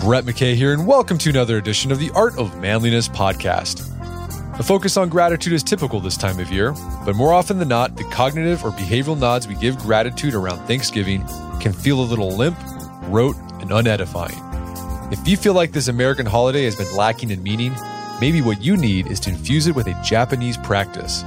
Brett McKay here, and welcome to another edition of the Art of Manliness podcast. The focus on gratitude is typical this time of year, but more often than not, the cognitive or behavioral nods we give gratitude around Thanksgiving can feel a little limp, rote, and unedifying. If you feel like this American holiday has been lacking in meaning, maybe what you need is to infuse it with a Japanese practice.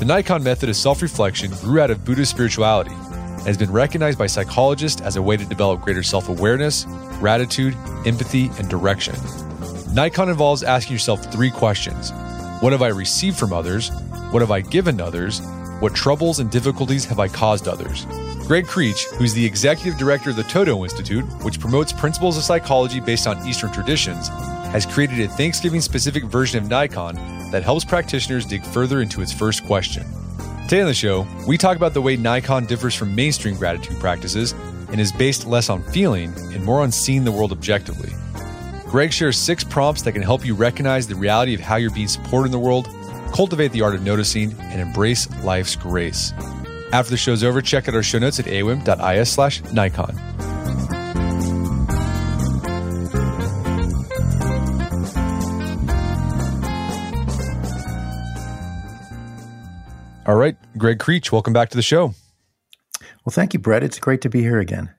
The Naikan method of self reflection grew out of Buddhist spirituality and has been recognized by psychologists as a way to develop greater self awareness, gratitude, empathy, and direction. Naikan involves asking yourself three questions What have I received from others? What have I given others? What troubles and difficulties have I caused others? Gregg Krech, who's the executive director of the ToDo Institute, which promotes principles of psychology based on Eastern traditions, has created a Thanksgiving specific version of Naikan that helps practitioners dig further into its first question. Today on the show, we talk about the way Naikan differs from mainstream gratitude practices and is based less on feeling and more on seeing the world objectively. Gregg shares six prompts that can help you recognize the reality of how you're being supported in the world, cultivate the art of noticing, and embrace life's grace. After the show's over, check out our show notes at aom.is slash Naikan. All right, Gregg Krech, welcome back to the show. Well, thank you, Brett. It's great to be here again.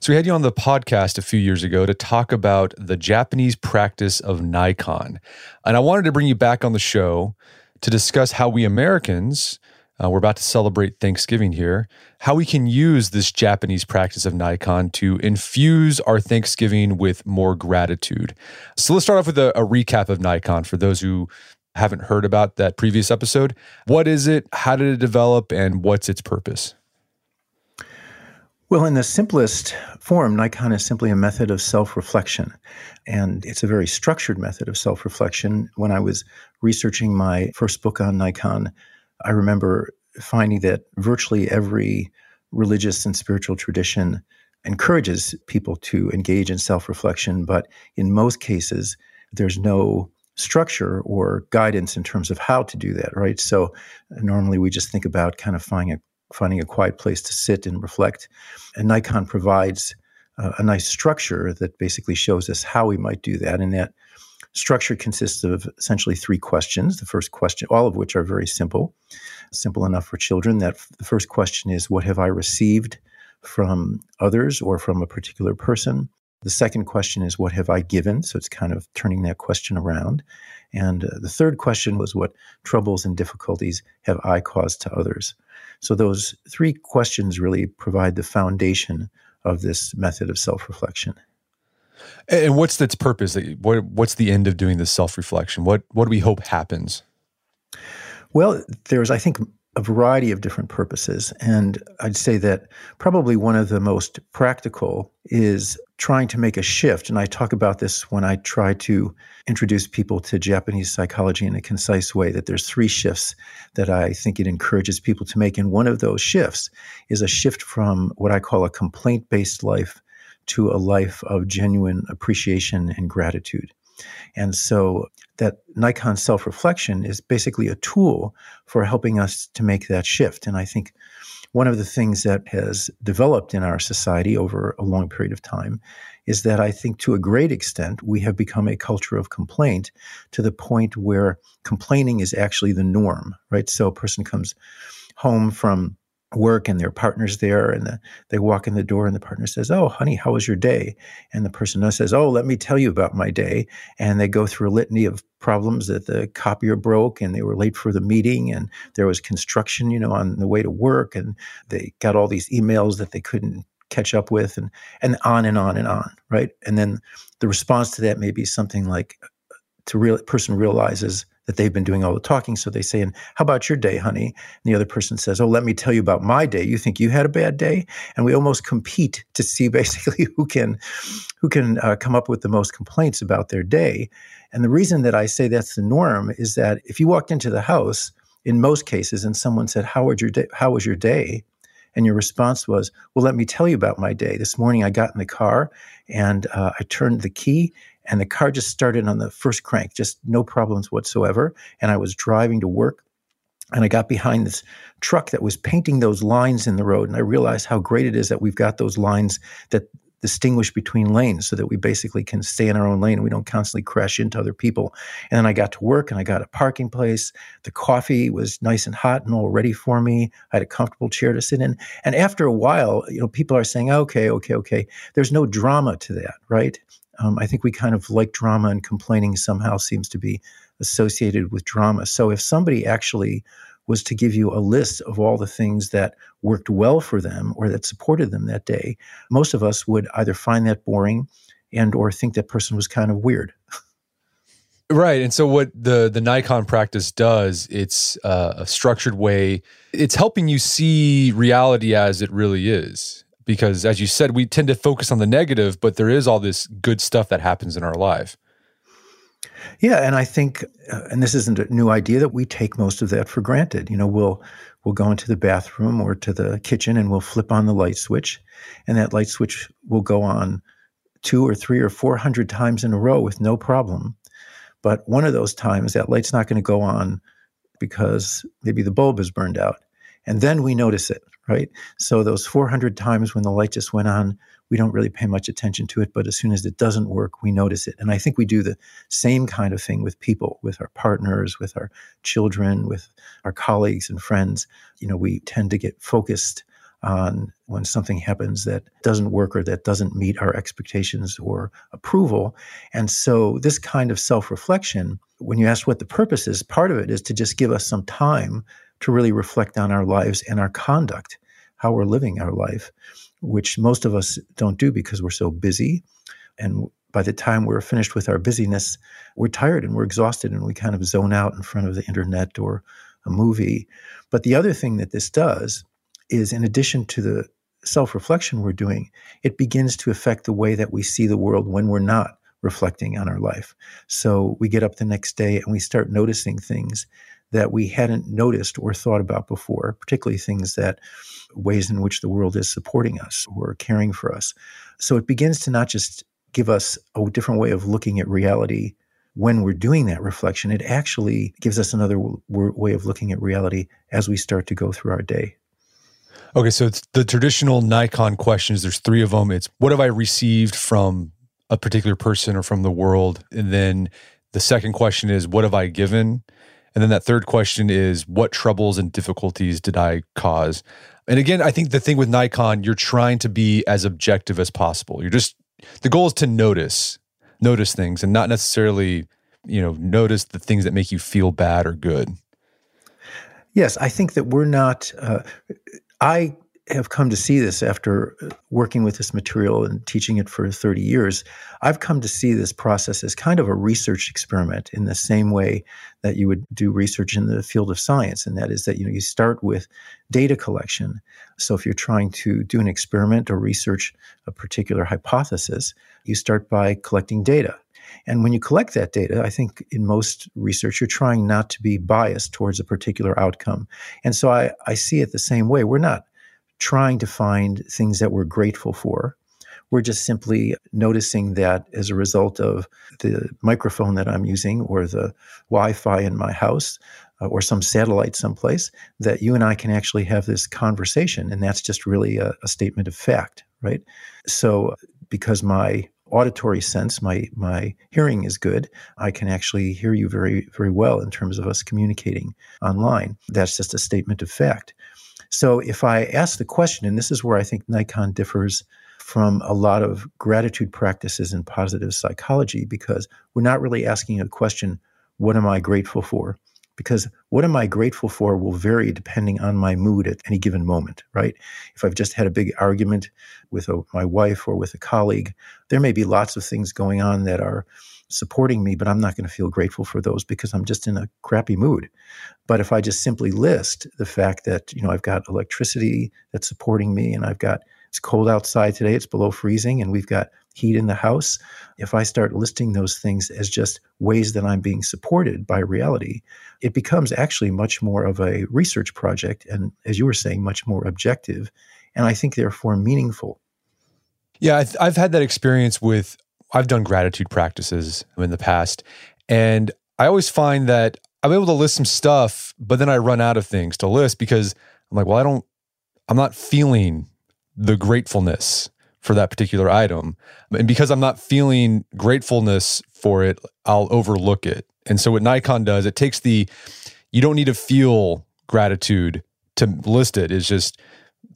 So, we had you on the podcast a few years ago to talk about the Japanese practice of Naikan. And I wanted to bring you back on the show to discuss how we Americans, uh, we're about to celebrate Thanksgiving here, how we can use this Japanese practice of Naikan to infuse our Thanksgiving with more gratitude. So, let's start off with a, a recap of Naikan for those who haven't heard about that previous episode. What is it? How did it develop? And what's its purpose? Well, in the simplest form, Naikan is simply a method of self reflection. And it's a very structured method of self reflection. When I was researching my first book on Naikan, I remember finding that virtually every religious and spiritual tradition encourages people to engage in self reflection, but in most cases, there's no structure or guidance in terms of how to do that, right? So normally we just think about kind of finding a finding a quiet place to sit and reflect. And Naikan provides uh, a nice structure that basically shows us how we might do that. And that structure consists of essentially three questions. The first question, all of which are very simple, simple enough for children. That the first question is, What have I received from others or from a particular person? The second question is, What have I given? So it's kind of turning that question around. And uh, the third question was, What troubles and difficulties have I caused to others? So those three questions really provide the foundation of this method of self reflection. And what's its purpose? What, what's the end of doing this self reflection? What, what do we hope happens? Well, there's, I think, a variety of different purposes. And I'd say that probably one of the most practical is trying to make a shift. And I talk about this when I try to introduce people to Japanese psychology in a concise way that there's three shifts that I think it encourages people to make. And one of those shifts is a shift from what I call a complaint based life to a life of genuine appreciation and gratitude. And so that Naikan self reflection is basically a tool for helping us to make that shift. And I think one of the things that has developed in our society over a long period of time is that I think to a great extent we have become a culture of complaint to the point where complaining is actually the norm, right? So a person comes home from work and their partner's there and the, they walk in the door and the partner says oh honey how was your day? And the person says oh let me tell you about my day. And they go through a litany of problems that the copier broke and they were late for the meeting and there was construction you know on the way to work and they got all these emails that they couldn't catch up with and and on and on and on right? And then the response to that may be something like to real person realizes that they've been doing all the talking. So they say, and how about your day, honey? And the other person says, oh, let me tell you about my day. You think you had a bad day? And we almost compete to see basically who can, who can uh, come up with the most complaints about their day. And the reason that I say that's the norm is that if you walked into the house, in most cases, and someone said, how, was your day? how was your day? And your response was, Well, let me tell you about my day. This morning I got in the car and uh, I turned the key and the car just started on the first crank, just no problems whatsoever. And I was driving to work and I got behind this truck that was painting those lines in the road. And I realized how great it is that we've got those lines that distinguish between lanes so that we basically can stay in our own lane and we don't constantly crash into other people. And then I got to work and I got a parking place. The coffee was nice and hot and all ready for me. I had a comfortable chair to sit in. And after a while, you know, people are saying, okay, okay, okay. There's no drama to that, right? Um, I think we kind of like drama and complaining somehow seems to be associated with drama. So if somebody actually was to give you a list of all the things that worked well for them or that supported them that day, most of us would either find that boring and or think that person was kind of weird. Right. And so what the the Naikan practice does, it's uh, a structured way. It's helping you see reality as it really is because as you said we tend to focus on the negative but there is all this good stuff that happens in our life. Yeah and i think uh, and this isn't a new idea that we take most of that for granted. You know we'll we'll go into the bathroom or to the kitchen and we'll flip on the light switch and that light switch will go on two or three or four hundred times in a row with no problem. But one of those times that light's not going to go on because maybe the bulb is burned out and then we notice it right? So those 400 times when the light just went on, we don't really pay much attention to it, but as soon as it doesn't work, we notice it. And I think we do the same kind of thing with people, with our partners, with our children, with our colleagues and friends. You know, we tend to get focused on when something happens that doesn't work or that doesn't meet our expectations or approval. And so, this kind of self reflection, when you ask what the purpose is, part of it is to just give us some time to really reflect on our lives and our conduct, how we're living our life, which most of us don't do because we're so busy. And by the time we're finished with our busyness, we're tired and we're exhausted and we kind of zone out in front of the internet or a movie. But the other thing that this does is, in addition to the self reflection we're doing, it begins to affect the way that we see the world when we're not reflecting on our life. So we get up the next day and we start noticing things that we hadn't noticed or thought about before, particularly things that ways in which the world is supporting us or caring for us. So it begins to not just give us a different way of looking at reality when we're doing that reflection, it actually gives us another w- way of looking at reality as we start to go through our day. Okay, so it's the traditional Naikan questions. There's three of them. It's what have I received from a particular person or from the world? And then the second question is what have I given? And then that third question is what troubles and difficulties did I cause? And again, I think the thing with Naikan, you're trying to be as objective as possible. You're just the goal is to notice, notice things and not necessarily, you know, notice the things that make you feel bad or good. Yes, I think that we're not uh, I have come to see this after uh, working with this material and teaching it for 30 years. I've come to see this process as kind of a research experiment in the same way that you would do research in the field of science. And that is that, you know, you start with data collection. So if you're trying to do an experiment or research a particular hypothesis, you start by collecting data. And when you collect that data, I think in most research, you're trying not to be biased towards a particular outcome. And so I, I see it the same way. We're not trying to find things that we're grateful for. We're just simply noticing that as a result of the microphone that I'm using or the Wi Fi in my house uh, or some satellite someplace, that you and I can actually have this conversation. And that's just really a, a statement of fact, right? So, because my auditory sense, my my hearing is good. I can actually hear you very very well in terms of us communicating online. That's just a statement of fact. So if I ask the question, and this is where I think Naikan differs from a lot of gratitude practices in positive psychology because we're not really asking a question, what am I grateful for? Because what am I grateful for will vary depending on my mood at any given moment, right? If I've just had a big argument with a, my wife or with a colleague, there may be lots of things going on that are supporting me, but I'm not going to feel grateful for those because I'm just in a crappy mood. But if I just simply list the fact that, you know, I've got electricity that's supporting me and I've got it's cold outside today, it's below freezing, and we've got heat in the house. If I start listing those things as just ways that I'm being supported by reality, it becomes actually much more of a research project. And as you were saying, much more objective. And I think therefore meaningful. Yeah, I've had that experience with, I've done gratitude practices in the past. And I always find that I'm able to list some stuff, but then I run out of things to list because I'm like, well, I don't, I'm not feeling the gratefulness for that particular item. And because I'm not feeling gratefulness for it, I'll overlook it. And so what Naikan does, it takes the you don't need to feel gratitude to list it. It's just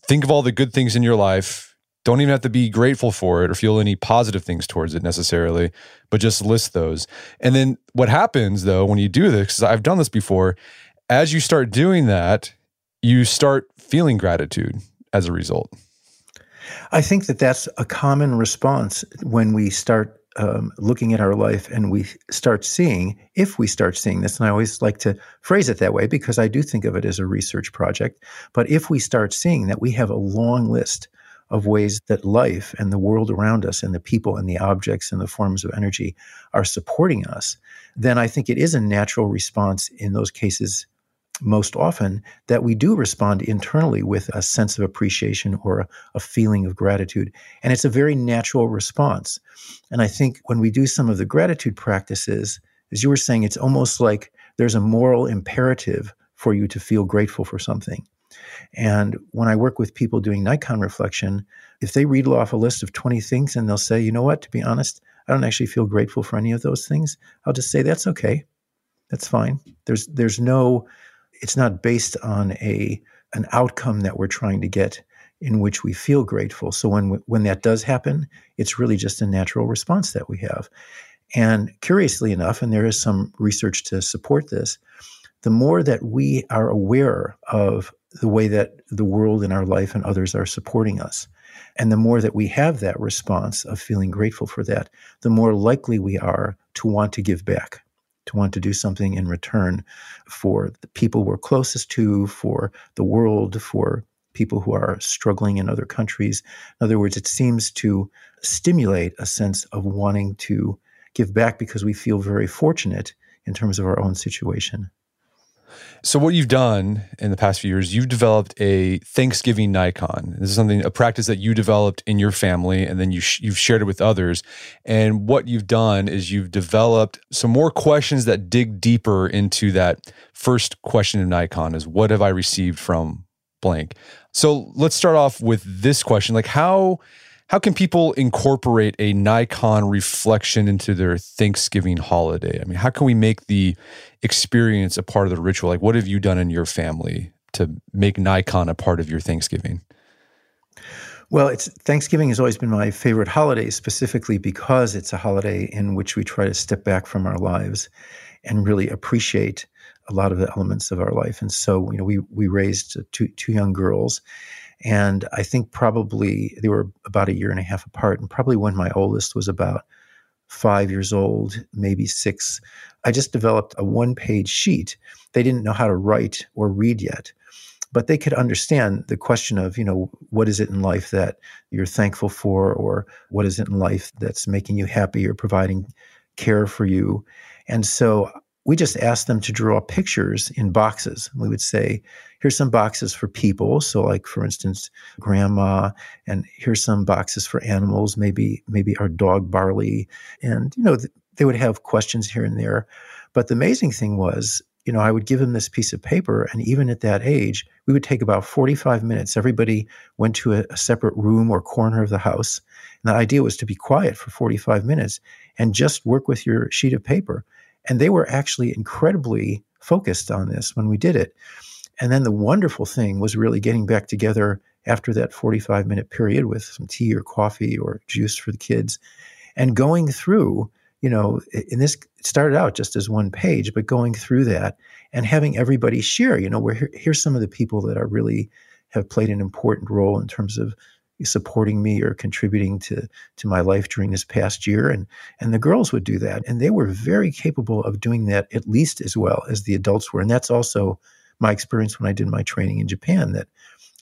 think of all the good things in your life. Don't even have to be grateful for it or feel any positive things towards it necessarily, but just list those. And then what happens though when you do this, because I've done this before, as you start doing that, you start feeling gratitude as a result. I think that that's a common response when we start um, looking at our life and we start seeing, if we start seeing this, and I always like to phrase it that way because I do think of it as a research project, but if we start seeing that we have a long list of ways that life and the world around us and the people and the objects and the forms of energy are supporting us, then I think it is a natural response in those cases most often that we do respond internally with a sense of appreciation or a, a, feeling of gratitude. And it's a very natural response. And I think when we do some of the gratitude practices, as you were saying, it's almost like there's a moral imperative for you to feel grateful for something. And when I work with people doing Naikan reflection, if they read off a list of 20 things and they'll say, you know what, to be honest, I don't actually feel grateful for any of those things, I'll just say, that's okay. That's fine. There's, there's no it's not based on a an outcome that we're trying to get in which we feel grateful. So when when that does happen, it's really just a natural response that we have. And curiously enough, and there is some research to support this, the more that we are aware of the way that the world and our life and others are supporting us, and the more that we have that response of feeling grateful for that, the more likely we are to want to give back to want to do something in return for the people we're closest to, for the world, for people who are struggling in other countries. In other words, it seems to stimulate a sense of wanting to give back because we feel very fortunate in terms of our own situation. So, what you've done in the past few years, you've developed a Thanksgiving Naikan. This is something, a practice that you developed in your family, and then you sh- you've shared it with others. And what you've done is you've developed some more questions that dig deeper into that first question of Naikan: is what have I received from blank? So, let's start off with this question: like how how can people incorporate a Naikan reflection into their Thanksgiving holiday? I mean, how can we make the experience a part of the ritual? Like, what have you done in your family to make Naikan a part of your Thanksgiving? Well, it's Thanksgiving has always been my favorite holiday, specifically because it's a holiday in which we try to step back from our lives and really appreciate a lot of the elements of our life. And so, you know, we we raised two two young girls, and I think probably they were about a year and a half apart. And probably when my oldest was about five years old, maybe six, I just developed a one page sheet. They didn't know how to write or read yet, but they could understand the question of, you know, what is it in life that you're thankful for, or what is it in life that's making you happy or providing care for you. And so we just asked them to draw pictures in boxes. We would say, here's some boxes for people. So like for instance, grandma, and here's some boxes for animals, maybe, maybe our dog Barley. And, you know, th- they would have questions here and there. But the amazing thing was, you know, I would give them this piece of paper, and even at that age, we would take about 45 minutes. Everybody went to a, a separate room or corner of the house. And the idea was to be quiet for 45 minutes and just work with your sheet of paper. And they were actually incredibly focused on this when we did it. And then the wonderful thing was really getting back together after that 45 minute period with some tea or coffee or juice for the kids and going through, you know, in this started out just as one page, but going through that and having everybody share, you know, where here, here's some of the people that are really have played an important role in terms of supporting me or contributing to to my life during this past year and and the girls would do that and they were very capable of doing that at least as well as the adults were and that's also my experience when I did my training in Japan that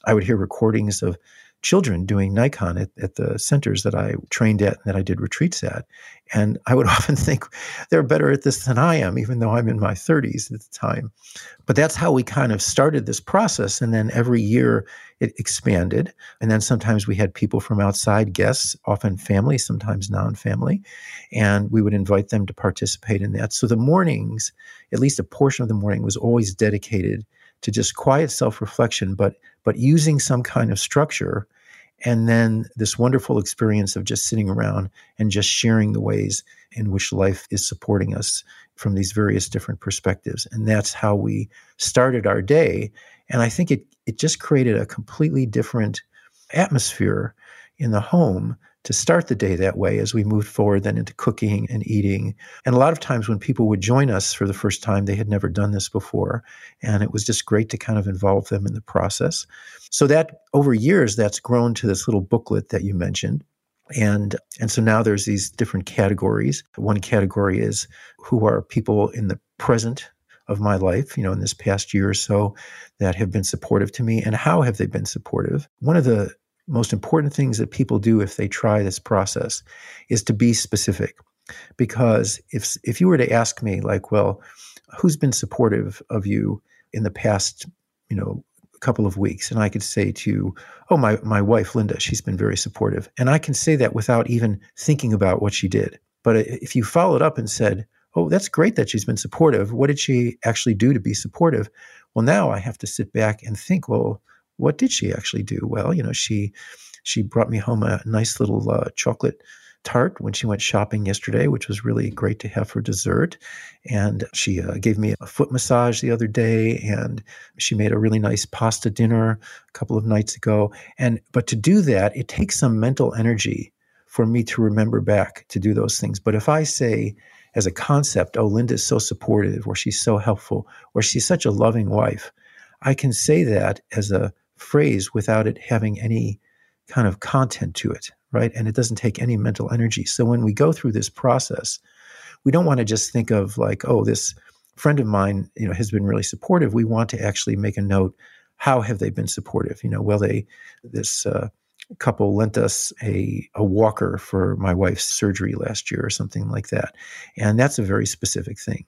I would hear recordings of children doing Naikan at, at, the centers that I trained at and that I did retreats at. And I would often think they're better at this than I am, even though I'm in my 30s at the time. But that's how we kind of started this process. And then every year it expanded. And then sometimes we had people from outside guests, often family, sometimes non family. And we would invite them to participate in that. So the mornings, at least a portion of the morning, was always dedicated to just quiet self-reflection but but using some kind of structure and then this wonderful experience of just sitting around and just sharing the ways in which life is supporting us from these various different perspectives and that's how we started our day and i think it it just created a completely different atmosphere in the home to start the day that way as we moved forward then into cooking and eating. And a lot of times when people would join us for the first time, they had never done this before. And it was just great to kind of involve them in the process. So that over years, that's grown to this little booklet that you mentioned. And and so now there's these different categories. One category is who are people in the present of my life, you know, in this past year or so that have been supportive to me and how have they been supportive? One of the most important things that people do if they try this process is to be specific. Because if if you were to ask me, like, well, who's been supportive of you in the past, you know, couple of weeks, and I could say to you, oh, my my wife Linda, she's been very supportive, and I can say that without even thinking about what she did. But if you followed up and said, oh, that's great that she's been supportive. What did she actually do to be supportive? Well, now I have to sit back and think, well, what did she actually do? Well, you know, she she brought me home a nice little uh, chocolate tart when she went shopping yesterday, which was really great to have for dessert. And she uh, gave me a foot massage the other day, and she made a really nice pasta dinner a couple of nights ago. And but to do that, it takes some mental energy for me to remember back to do those things. But if I say as a concept, oh, Linda's so supportive, or she's so helpful, or she's such a loving wife, I can say that as a phrase without it having any kind of content to it, right? And it doesn't take any mental energy. So when we go through this process, we don't want to just think of like, oh, this friend of mine, you know, has been really supportive. We want to actually make a note. How have they been supportive? You know, well, they this uh, couple lent us a a walker for my wife's surgery last year or something like that, and that's a very specific thing.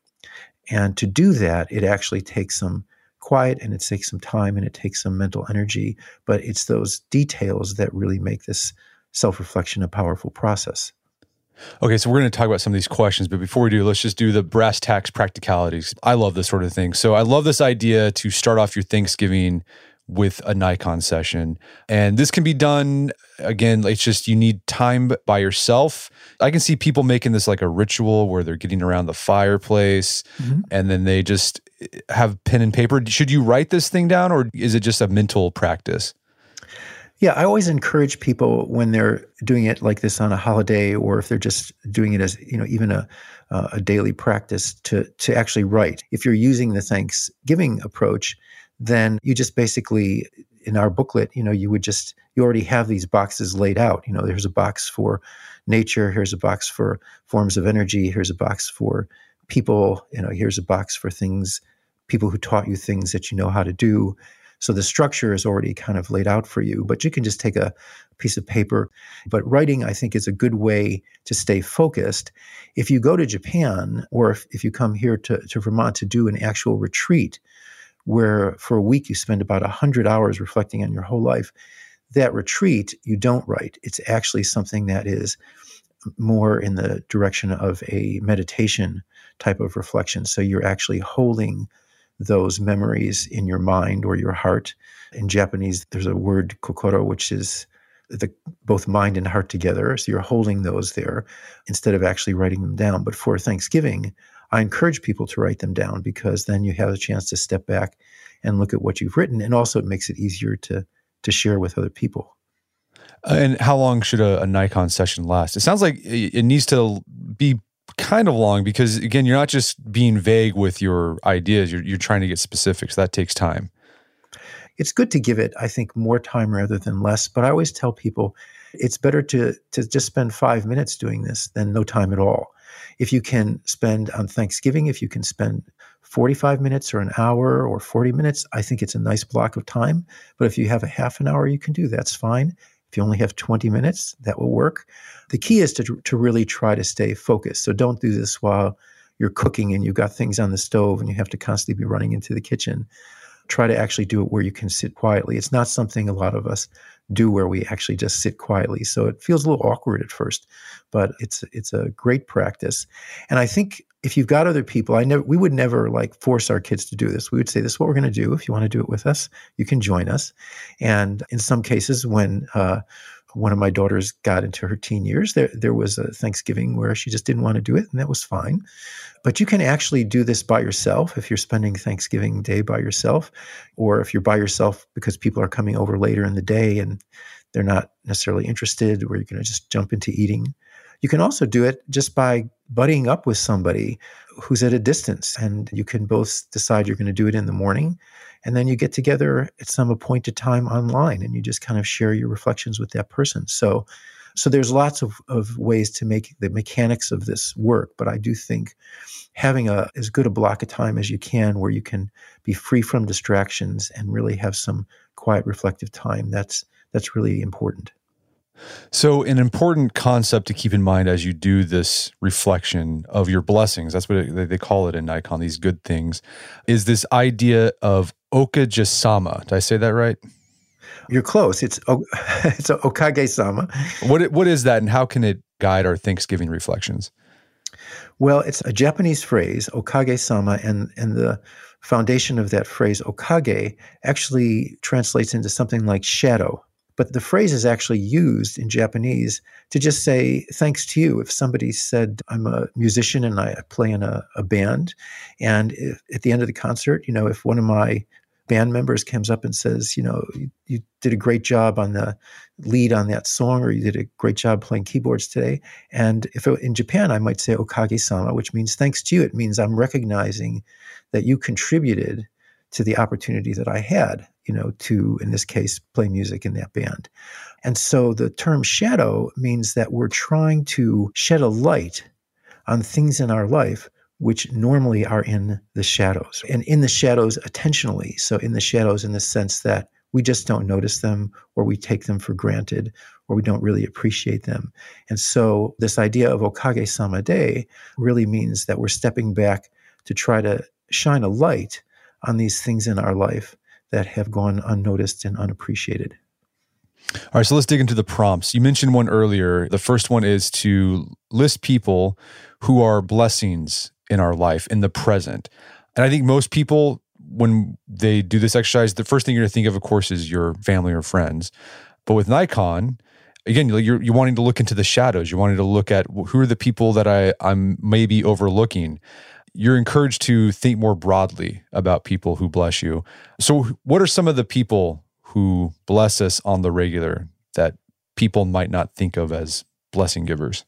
And to do that, it actually takes some quiet and it takes some time and it takes some mental energy, but it's those details that really make this self reflection a powerful process. Okay, so we're going to talk about some of these questions, but before we do, let's just do the brass tacks practicalities. I love this sort of thing. So I love this idea to start off your Thanksgiving with a Naikan session. And this can be done again, it's just you need time by yourself. I can see people making this like a ritual where they're getting around the fireplace mm-hmm. and then they just have pen and paper. Should you write this thing down or is it just a mental practice? Yeah, I always encourage people when they're doing it like this on a holiday, or if they're just doing it as you know, even a uh, a daily practice, to to actually write. If you're using the Thanksgiving approach, then you just basically in our booklet, you know, you would just you already have these boxes laid out. You know, there's a box for nature, here's a box for forms of energy, here's a box for people, you know, here's a box for things, people who taught you things that you know how to do. So the structure is already kind of laid out for you, but you can just take a piece of paper. But writing, I think, is a good way to stay focused. If you go to Japan or if, if you come here to, to Vermont to do an actual retreat, where for a week you spend about 100 hours reflecting on your whole life, that retreat, you don't write. It's actually something that is more in the direction of a meditation type of reflection. So you're actually holding those memories in your mind or your heart. In Japanese, there's a word kokoro, which is the both mind and heart together. So you're holding those there instead of actually writing them down. But for Thanksgiving, I encourage people to write them down because then you have a chance to step back and look at what you've written, and also it makes it easier to to share with other people. Uh, and how long should a, a Naikan session last? It sounds like it needs to be kind of long because again, you're not just being vague with your ideas. You're you're trying to get specific. So that takes time. It's good to give it, I think, more time rather than less. But I always tell people it's better to to just spend five minutes doing this than no time at all. If you can spend on Thanksgiving, if you can spend 45 minutes or an hour or 40 minutes, I think it's a nice block of time. But if you have a half an hour, you can do that's fine. If you only have 20 minutes, that will work. The key is to, to really try to stay focused. So don't do this while you're cooking and you've got things on the stove and you have to constantly be running into the kitchen. Try to actually do it where you can sit quietly. It's not something a lot of us do where we actually just sit quietly. So it feels a little awkward at first, but it's it's a great practice. And I think if you've got other people, I never we would never like force our kids to do this. We would say this is what we're going to do. If you want to do it with us, you can join us. And in some cases, when uh, one of my daughters got into her teen years, there there was a Thanksgiving where she just didn't want to do it, and that was fine. But you can actually do this by yourself if you're spending Thanksgiving Day by yourself, or if you're by yourself because people are coming over later in the day and they're not necessarily interested, or you're going to just jump into eating. You can also do it just by buddying up with somebody who's at a distance, and you can both decide you're going to do it in the morning. And then you get together at some appointed time online and you just kind of share your reflections with that person. So, so there's lots of, of ways to make the mechanics of this work, but I do think having a as good a block of time as you can where you can be free from distractions and really have some quiet reflective time that's that's really important. So, an important concept to keep in mind as you do this reflection of your blessings, that's what they call it in Naikan, these good things, is this idea of okage-sama. Did I say that right? You're close. It's it's okage-sama. What what is that, and how can it guide our Thanksgiving reflections? Well, it's a Japanese phrase, okage-sama, and and the foundation of that phrase, okage, actually translates into something like shadow but the phrase is actually used in Japanese to just say thanks to you. If somebody said, I'm a musician and I play in a, a band, and if, at the end of the concert, you know, if one of my band members comes up and says, you know, you, you, did a great job on the lead on that song, or you did a great job playing keyboards today. And if it, in Japan, I might say okage sama, which means thanks to you. It means I'm recognizing that you contributed to the opportunity that I had, you know, to, in this case, play music in that band. And so the term shadow means that we're trying to shed a light on things in our life which normally are in the shadows and in the shadows attentionally. So, in the shadows, in the sense that we just don't notice them or we take them for granted or we don't really appreciate them. And so, this idea of Okage Sama Day really means that we're stepping back to try to shine a light on these things in our life that have gone unnoticed and unappreciated. All right, so let's dig into the prompts. You mentioned one earlier. The first one is to list people who are blessings in our life in the present. And I think most people, when they do this exercise, the first thing you're going to think of, of course, is your family or friends. But with Naikan, again, you're, you're wanting to look into the shadows. You're wanting to look at who are the people that I, I'm maybe overlooking you're encouraged to think more broadly about people who bless you. So, what are some of the people who bless us on the regular that people might not think of as blessing givers?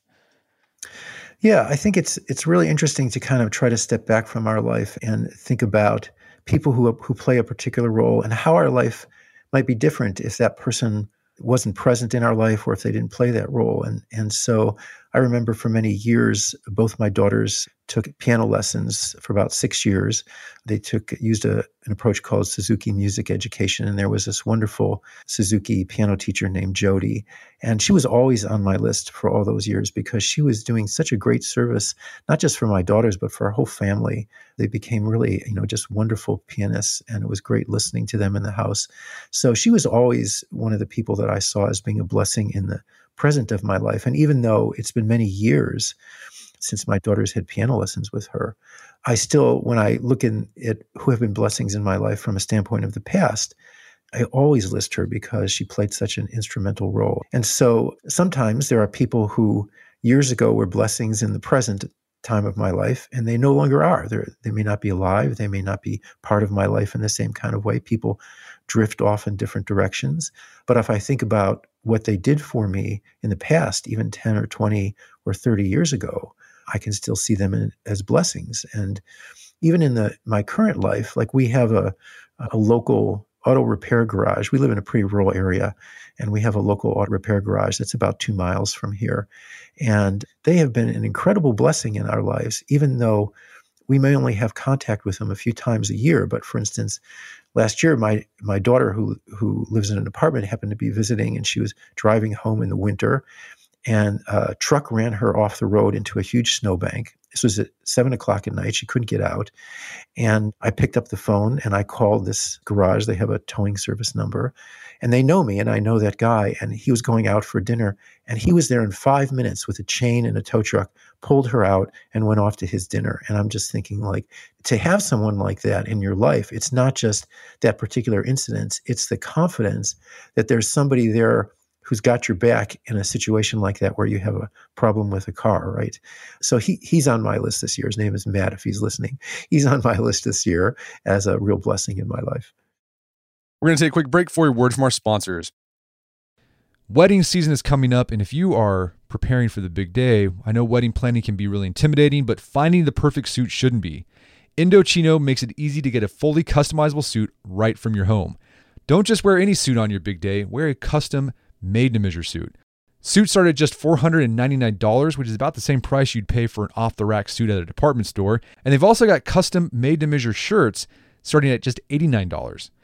Yeah, I think it's it's really interesting to kind of try to step back from our life and think about people who who play a particular role and how our life might be different if that person wasn't present in our life or if they didn't play that role. And and so I remember for many years, both my daughters took piano lessons for about six years. They took used a, an approach called Suzuki Music Education, and there was this wonderful Suzuki piano teacher named Jody, and she was always on my list for all those years because she was doing such a great service, not just for my daughters but for our whole family. They became really, you know, just wonderful pianists, and it was great listening to them in the house. So she was always one of the people that I saw as being a blessing in the present of my life. And even though it's been many years since my daughters had piano lessons with her, I still, when I look in at who have been blessings in my life from a standpoint of the past, I always list her because she played such an instrumental role. And so sometimes there are people who years ago were blessings in the present time of my life and they no longer are They're, they may not be alive they may not be part of my life in the same kind of way people drift off in different directions but if i think about what they did for me in the past, even 10 or 20 or 30 years ago, I can still see them in, as blessings. And even in the my current life, like we have a, a local auto repair garage. We live in a pretty rural area, and we have a local auto repair garage that's about two miles from here. And they have been an incredible blessing in our lives, even though we may only have contact with them a few times a year. But for instance, last year my my daughter who who lives in an apartment happened to be visiting and she was driving home in the winter and a truck ran her off the road into a huge snowbank this was at seven o'clock at night she couldn't get out. And i picked up the phone and i called this garage. They have a towing service number and they know me and i know that guy. And he was going out for dinner and he was there in five minutes with a chain and a tow truck pulled her out and went off to his dinner. And i'm just thinking like to have someone like that in your life it's not just that particular incident it's the confidence that there's somebody there who's got your back in a situation like that where you have a problem with a car, right? So he he's on my list this year. His name is Matt. If he's listening, he's on my list this year as a real blessing in my life. We're going to take a quick break for a word from our sponsors. Wedding season is coming up, and if you are preparing for the big day, I know wedding planning can be really intimidating, but finding the perfect suit shouldn't be. Indochino makes it easy to get a fully customizable suit right from your home. Don't just wear any suit on your big day, wear a custom made to measure suit. Suits start at just $499, which is about the same price you'd pay for an off the rack suit at a department store. And they've also got custom made to measure shirts starting at just $89.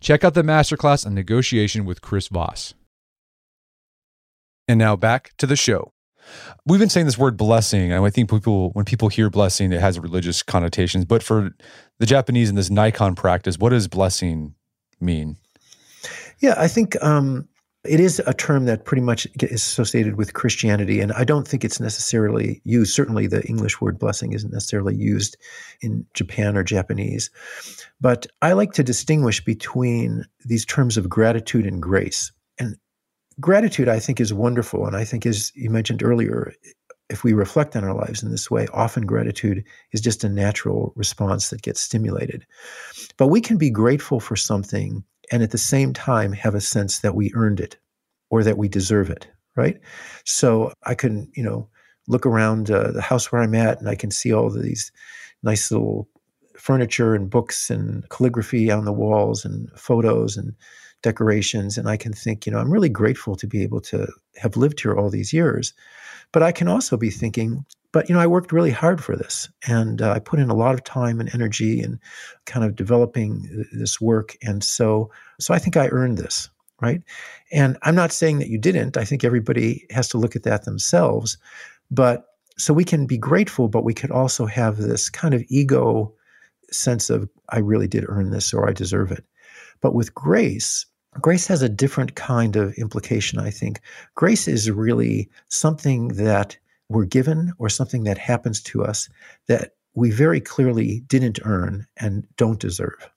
Check out the masterclass on negotiation with Chris Voss. And now back to the show. We've been saying this word blessing. And I think people, when people hear blessing, it has religious connotations. But for the Japanese in this Naikan practice, what does blessing mean? Yeah, I think um, it is a term that pretty much is associated with Christianity, and I don't think it's necessarily used. Certainly, the English word blessing isn't necessarily used in Japan or Japanese. But I like to distinguish between these terms of gratitude and grace. And gratitude, I think, is wonderful. And I think, as you mentioned earlier, if we reflect on our lives in this way, often gratitude is just a natural response that gets stimulated. But we can be grateful for something and at the same time have a sense that we earned it or that we deserve it, right? So I can, you know, look around uh, the house where I'm at and I can see all these nice little furniture and books and calligraphy on the walls and photos and decorations. And I can think, you know, I'm really grateful to be able to have lived here all these years. But I can also be thinking, but you know, I worked really hard for this, and uh, I put in a lot of time and energy and kind of developing this work. And so, so I think I earned this, right? And I'm not saying that you didn't. I think everybody has to look at that themselves. But so we can be grateful, but we could also have this kind of ego sense of I really did earn this or I deserve it. But with grace, grace has a different kind of implication, I think. Grace is really something that we're given or something that happens to us that we very clearly didn't earn and don't deserve.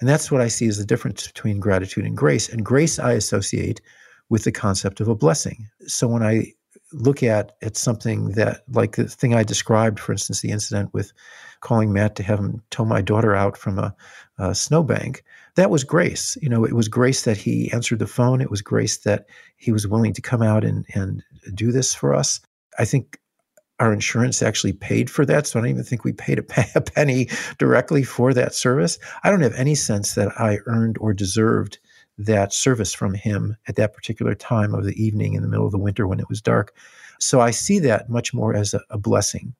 And that's what I see as the difference between gratitude and grace. And grace I associate with the concept of a blessing. So when I look at at something that like the thing I described, for instance, the incident with calling Matt to have him tow my daughter out from a, a snowbank, that was grace. You know, it was grace that he answered the phone. It was grace that he was willing to come out and and do this for us. I think our insurance actually paid for that. So I don't even think we paid a, a penny directly for that service. I don't have any sense that I earned or deserved that service from him at that particular time of the evening in the middle of the winter when it was dark. So I see that much more as a, a blessing.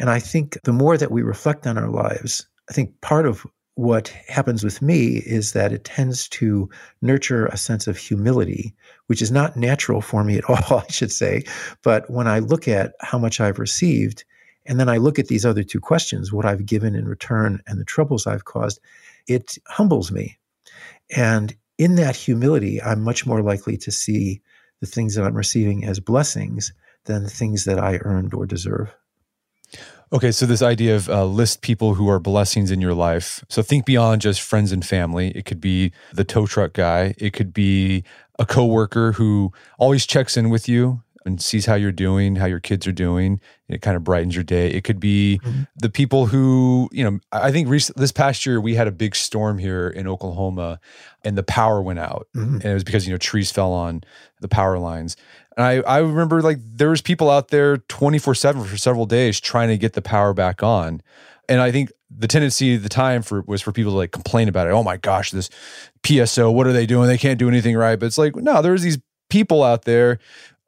And I think the more that we reflect on our lives, I think part of what happens with me is that it tends to nurture a sense of humility, which is not natural for me at all, I should say. But when I look at how much I've received, and then I look at these other two questions, what I've given in return and the troubles I've caused, it humbles me. And in that humility, I'm much more likely to see the things that I'm receiving as blessings than the things that I earned or deserve. Okay, so this idea of uh, list people who are blessings in your life. So think beyond just friends and family. It could be the tow truck guy. It could be a coworker who always checks in with you and sees how you're doing, how your kids are doing. It kind of brightens your day. It could be mm-hmm. the people who, you know, I think rec- this past year we had a big storm here in Oklahoma and the power went out. Mm-hmm. And it was because, you know, trees fell on the power lines. And I, I remember like there was people out there 24 7 for several days trying to get the power back on. And I think the tendency at the time for was for people to like complain about it. Oh my gosh, this PSO, what are they doing? They can't do anything right. But it's like, no, there's these people out there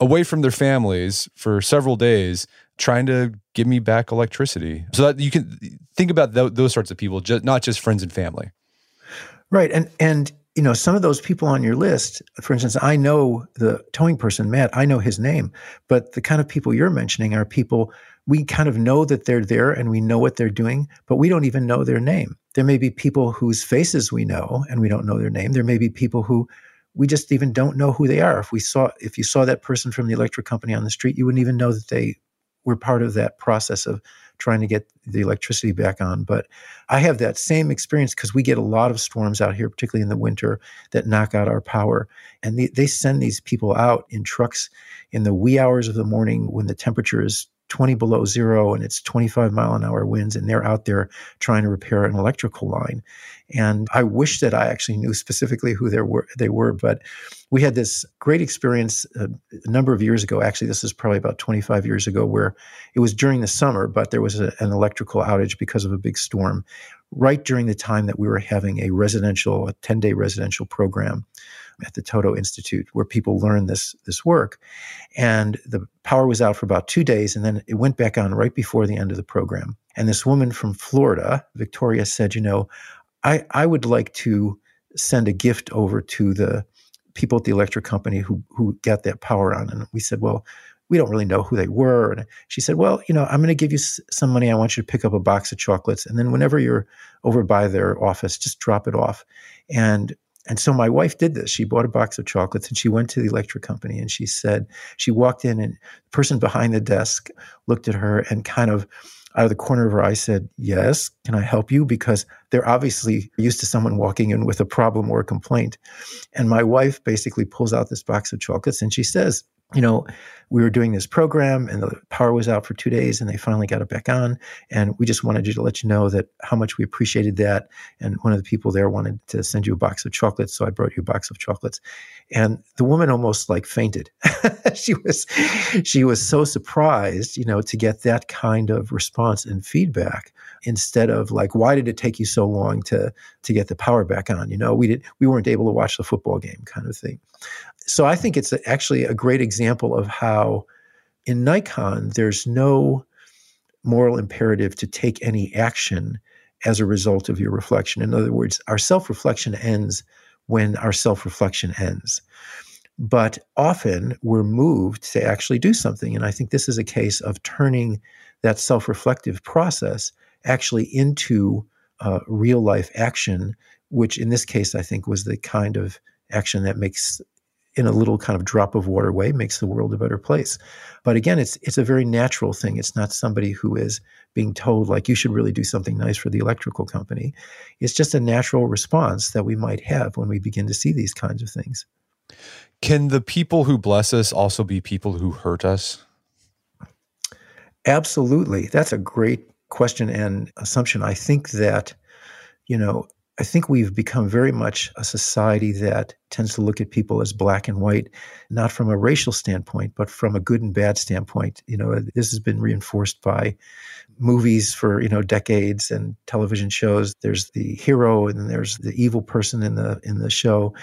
away from their families for several days trying to give me back electricity. So that you can think about th- those sorts of people, just, not just friends and family. Right. And and you know, some of those people on your list, for instance, I know the towing person, Matt, I know his name, but the kind of people you're mentioning are people we kind of know that they're there and we know what they're doing, but we don't even know their name. There may be people whose faces we know and we don't know their name. There may be people who we just even don't know who they are. If we saw if you saw that person from the electric company on the street, you wouldn't even know that they were part of that process of trying to get the electricity back on. But I have that same experience because we get a lot of storms out here, particularly in the winter, that knock out our power. And they, they send these people out in trucks in the wee hours of the morning when the temperature is 20 below zero and it's 25 mile an hour winds and they're out there trying to repair an electrical line. And i wish that i actually knew specifically who they were they were but we had this great experience a, uh, number of years ago. Actually this is probably about 25 years ago where it was during the summer but there was a, an electrical outage because of a big storm. Right during the time that we were having a residential a 10-day residential program at the ToDo Institute where people learn this this work. And the power was out for about two days, and then it went back on right before the end of the program. And this woman from Florida, Victoria, said, "You know, I I would like to send a gift over to the people at the electric company who who got that power on." And we said, "Well." we don't really know who they were. And she said, Well, you know, I'm going to give you some money. I want you to pick up a box of chocolates. And then whenever you're over by their office, just drop it off. And and so my wife did this. She bought a box of chocolates and she went to the electric company and she said, she walked in and the person behind the desk looked at her and kind of out of the corner of her eye said, Yes, can I help you? Because they're obviously used to someone walking in with a problem or a complaint. And my wife basically pulls out this box of chocolates and she says, you know, we were doing this program and the power was out for two days and they finally got it back on. And we just wanted you to let you know that how much we appreciated that. And one of the people there wanted to send you a box of chocolates. So I brought you a box of chocolates. And the woman almost like fainted. she was, she was so surprised, you know, to get that kind of response and feedback instead of like, why did it take you so long to, to get the power back on? You know, we did, we weren't able to watch the football game kind of thing so I think it's actually a great example of how in Naikan there's no moral imperative to take any action as a result of your reflection. In other words, our self reflection ends when our self reflection ends. But often we're moved to actually do something. And I think this is a case of turning that self reflective process actually into uh, real life action, which in this case I think was the kind of action that makes in a little kind of drop of water way makes the world a better place. But again, it's it's a very natural thing. It's not somebody who is being told like you should really do something nice for the electrical company. It's just a natural response that we might have when we begin to see these kinds of things. Can the people who bless us also be people who hurt us? Absolutely. That's a great question and assumption. I think that you know I think we've become very much a society that tends to look at people as black and white, not from a racial standpoint, but from a good and bad standpoint. You know, this has been reinforced by movies for, you know, decades and television shows. There's the hero and then there's the evil person in the in the show.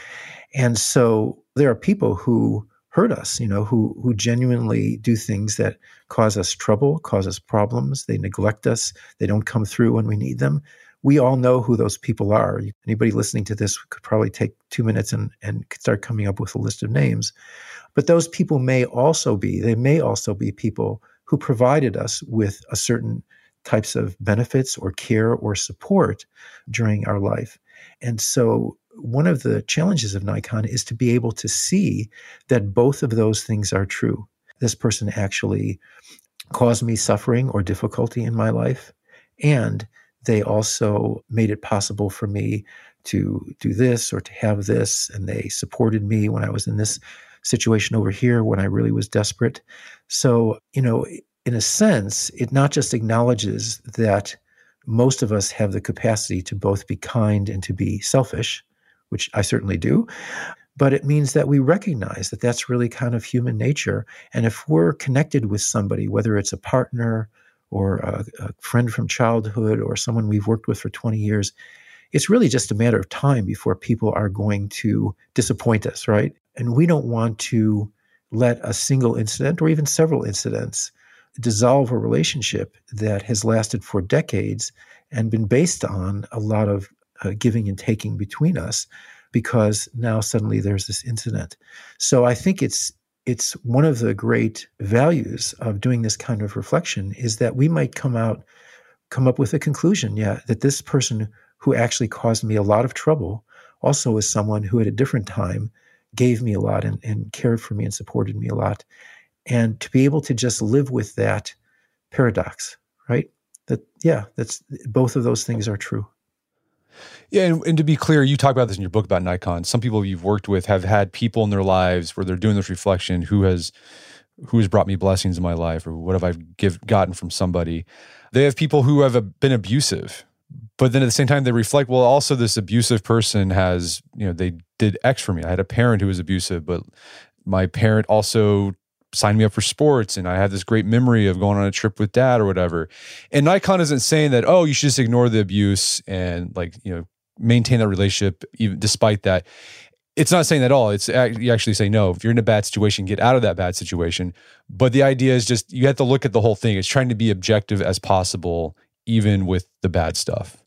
And so there are people who hurt us, you know, who who genuinely do things that cause us trouble, cause us problems, they neglect us, they don't come through when we need them we all know who those people are. Anybody listening to this could probably take two minutes and, and start coming up with a list of names. But those people may also be, they may also be people who provided us with a certain types of benefits or care or support during our life. And so one of the challenges of Naikan is to be able to see that both of those things are true. This person actually caused me suffering or difficulty in my life, and they also made it possible for me to do this or to have this. And they supported me when I was in this situation over here when I really was desperate. So, you know, in a sense, it not just acknowledges that most of us have the capacity to both be kind and to be selfish, which I certainly do, but it means that we recognize that that's really kind of human nature. And if we're connected with somebody, whether it's a partner or a, a friend from childhood or someone we've worked with for 20 years, it's really just a matter of time before people are going to disappoint us, right? And we don't want to let a single incident or even several incidents dissolve a relationship that has lasted for decades and been based on a lot of uh, giving and taking between us because now suddenly there's this incident. So I think it's it's one of the great values of doing this kind of reflection is that we might come out come up with a conclusion yeah that this person who actually caused me a lot of trouble also is someone who at a different time gave me a lot and, and cared for me and supported me a lot. And to be able to just live with that paradox right? That yeah that's both of those things are true yeah, and, and, to be clear, you talk about this in your book about Naikan. Some people you've worked with have had people in their lives where they're doing this reflection who has who has brought me blessings in my life or what have I give gotten from somebody. They have people who have uh, been abusive, but then at the same time they reflect, well, also this abusive person has, you know, they did X for me. I had a parent who was abusive, but my parent also signed me up for sports and I have this great memory of going on a trip with dad or whatever. And Naikan isn't saying that, oh, you should just ignore the abuse and like, you know, maintain that relationship even despite that. It's not saying that at all. It's you actually say no. If you're in a bad situation, get out of that bad situation. But the idea is just you have to look at the whole thing. It's trying to be objective as possible, even with the bad stuff.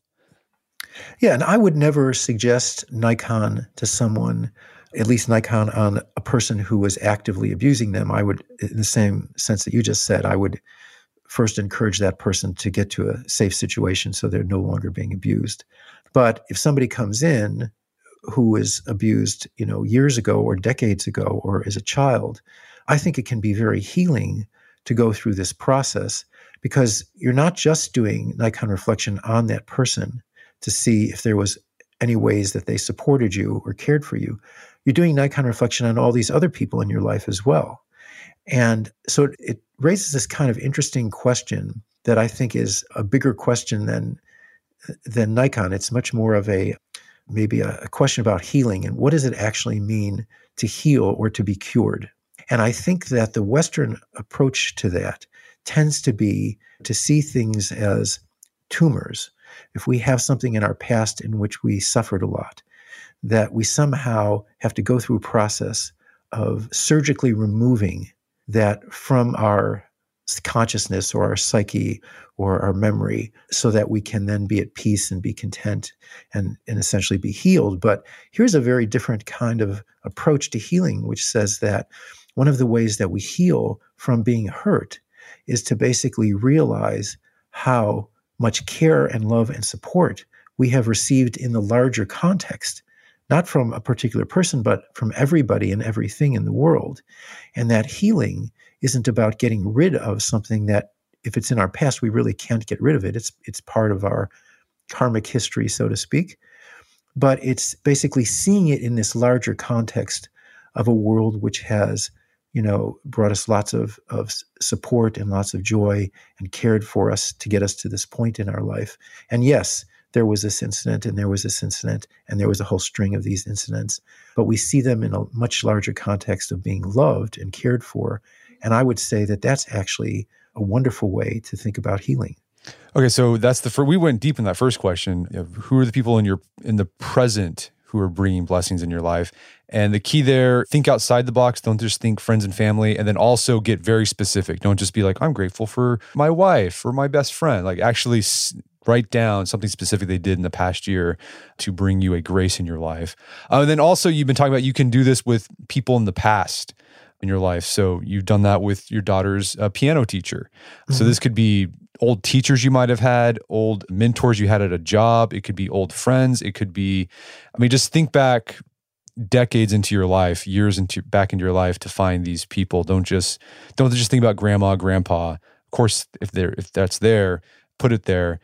Yeah, and I would never suggest Naikan to someone at least Naikan on a person who was actively abusing them, I would, in the same sense that you just said, I would first encourage that person to get to a safe situation so they're no longer being abused. But if somebody comes in who was abused, you know, years ago or decades ago or as a child, I think it can be very healing to go through this process because you're not just doing Naikan reflection on that person to see if there was any ways that they supported you or cared for you, you're doing Naikan reflection on all these other people in your life as well. And so it raises this kind of interesting question that I think is a bigger question than than Naikan. It's much more of a maybe a, a question about healing and what does it actually mean to heal or to be cured. And I think that the Western approach to that tends to be to see things as tumors. If we have something in our past in which we suffered a lot, that we somehow have to go through a process of surgically removing that from our consciousness or our psyche or our memory so that we can then be at peace and be content and, and essentially be healed. But here's a very different kind of approach to healing, which says that one of the ways that we heal from being hurt is to basically realize how much care and love and support we have received in the larger context not from a particular person, but from everybody and everything in the world. And that healing isn't about getting rid of something that, if it's in our past, we really can't get rid of it. It's it's part of our karmic history, so to speak. But it's basically seeing it in this larger context of a world which has, you know, brought us lots of, of support and lots of joy and cared for us to get us to this point in our life. And yes, there was this incident and there was this incident and there was a whole string of these incidents. But we see them in a much larger context of being loved and cared for. And I would say that that's actually a wonderful way to think about healing. Okay, so that's the first, we went deep in that first question. Who are the people in your in the present who are bringing blessings in your life? And the key there, think outside the box. Don't just think friends and family. And then also get very specific. Don't just be like, I'm grateful for my wife or my best friend. Like actually write down something specific they did in the past year to bring you a grace in your life. Uh, and then also, you've been talking about you can do this with people in the past in your life. So you've done that with your daughter's uh, piano teacher. Mm-hmm. So this could be old teachers you might have had, old mentors you had at a job. It could be old friends. It could be, I mean, just think back decades into your life, years into back into your life to find these people. Don't just don't just think about grandma, grandpa. Of course, if they're if that's there, put it there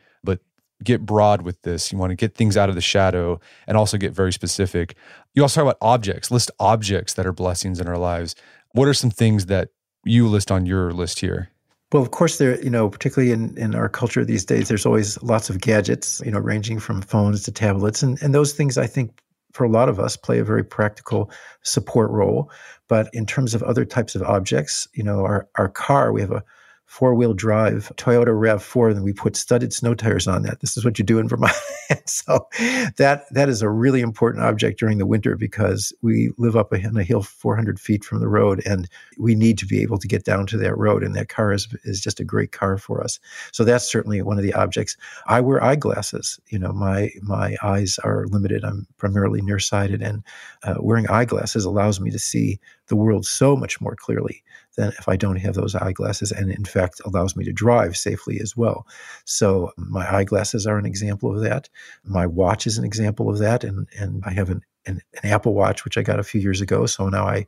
get broad with this. You want to get things out of the shadow and also get very specific. You also talk about objects, list objects that are blessings in our lives. What are some things that you list on your list here? Well, of course, there, you know, particularly in, in our culture these days, there's always lots of gadgets, you know, ranging from phones to tablets. And, and those things, I think, for a lot of us, play a very practical support role. But in terms of other types of objects, you know, our, our car, we have a four wheel drive Toyota RAV4 and we put studded snow tires on that. This is what you do in Vermont. so that that is a really important object during the winter because we live up on a hill 400 feet from the road and we need to be able to get down to that road. And that car is, is just a great car for us. So that's certainly one of the objects. I wear eyeglasses. You know, my my eyes are limited. I'm primarily nearsighted, and uh, wearing eyeglasses allows me to see the world so much more clearly than if I don't have those eyeglasses, and in fact allows me to drive safely as well. So my eyeglasses are an example of that. My watch is an example of that, and and I have an an, an Apple Watch which I got a few years ago. So now I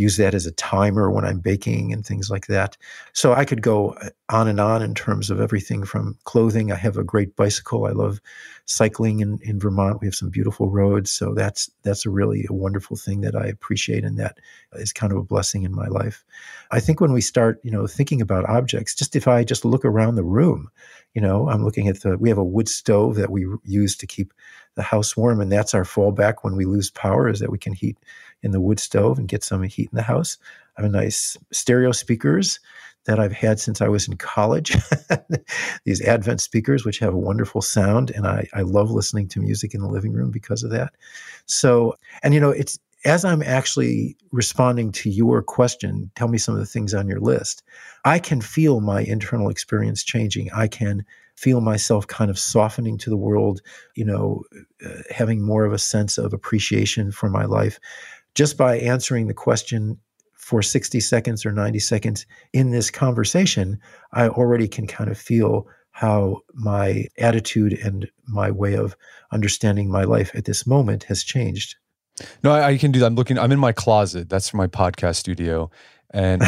use that as a timer when I'm baking and things like that. So I could go uh, on and on in terms of everything from clothing. I have a great bicycle. I love cycling in, in Vermont. We have some beautiful roads. So that's that's a really a wonderful thing that I appreciate and that is kind of a blessing in my life. I think when we start, you know, thinking about objects, just if I just look around the room, you know, I'm looking at the we have a wood stove that we use to keep the house warm and that's our fallback when we lose power is that we can heat in the wood stove and get some heat in the house. I have a nice stereo speakers that I've had since I was in college. These Advent speakers, which have a wonderful sound, and I, I love listening to music in the living room because of that. So, and you know, it's as I'm actually responding to your question, tell me some of the things on your list. I can feel my internal experience changing. I can feel myself kind of softening to the world, you know, uh, having more of a sense of appreciation for my life just by answering the question for 60 seconds or 90 seconds in this conversation, I already can kind of feel how my attitude and my way of understanding my life at this moment has changed. No, I, I can do that. I'm looking, I'm in my closet. That's my podcast studio. And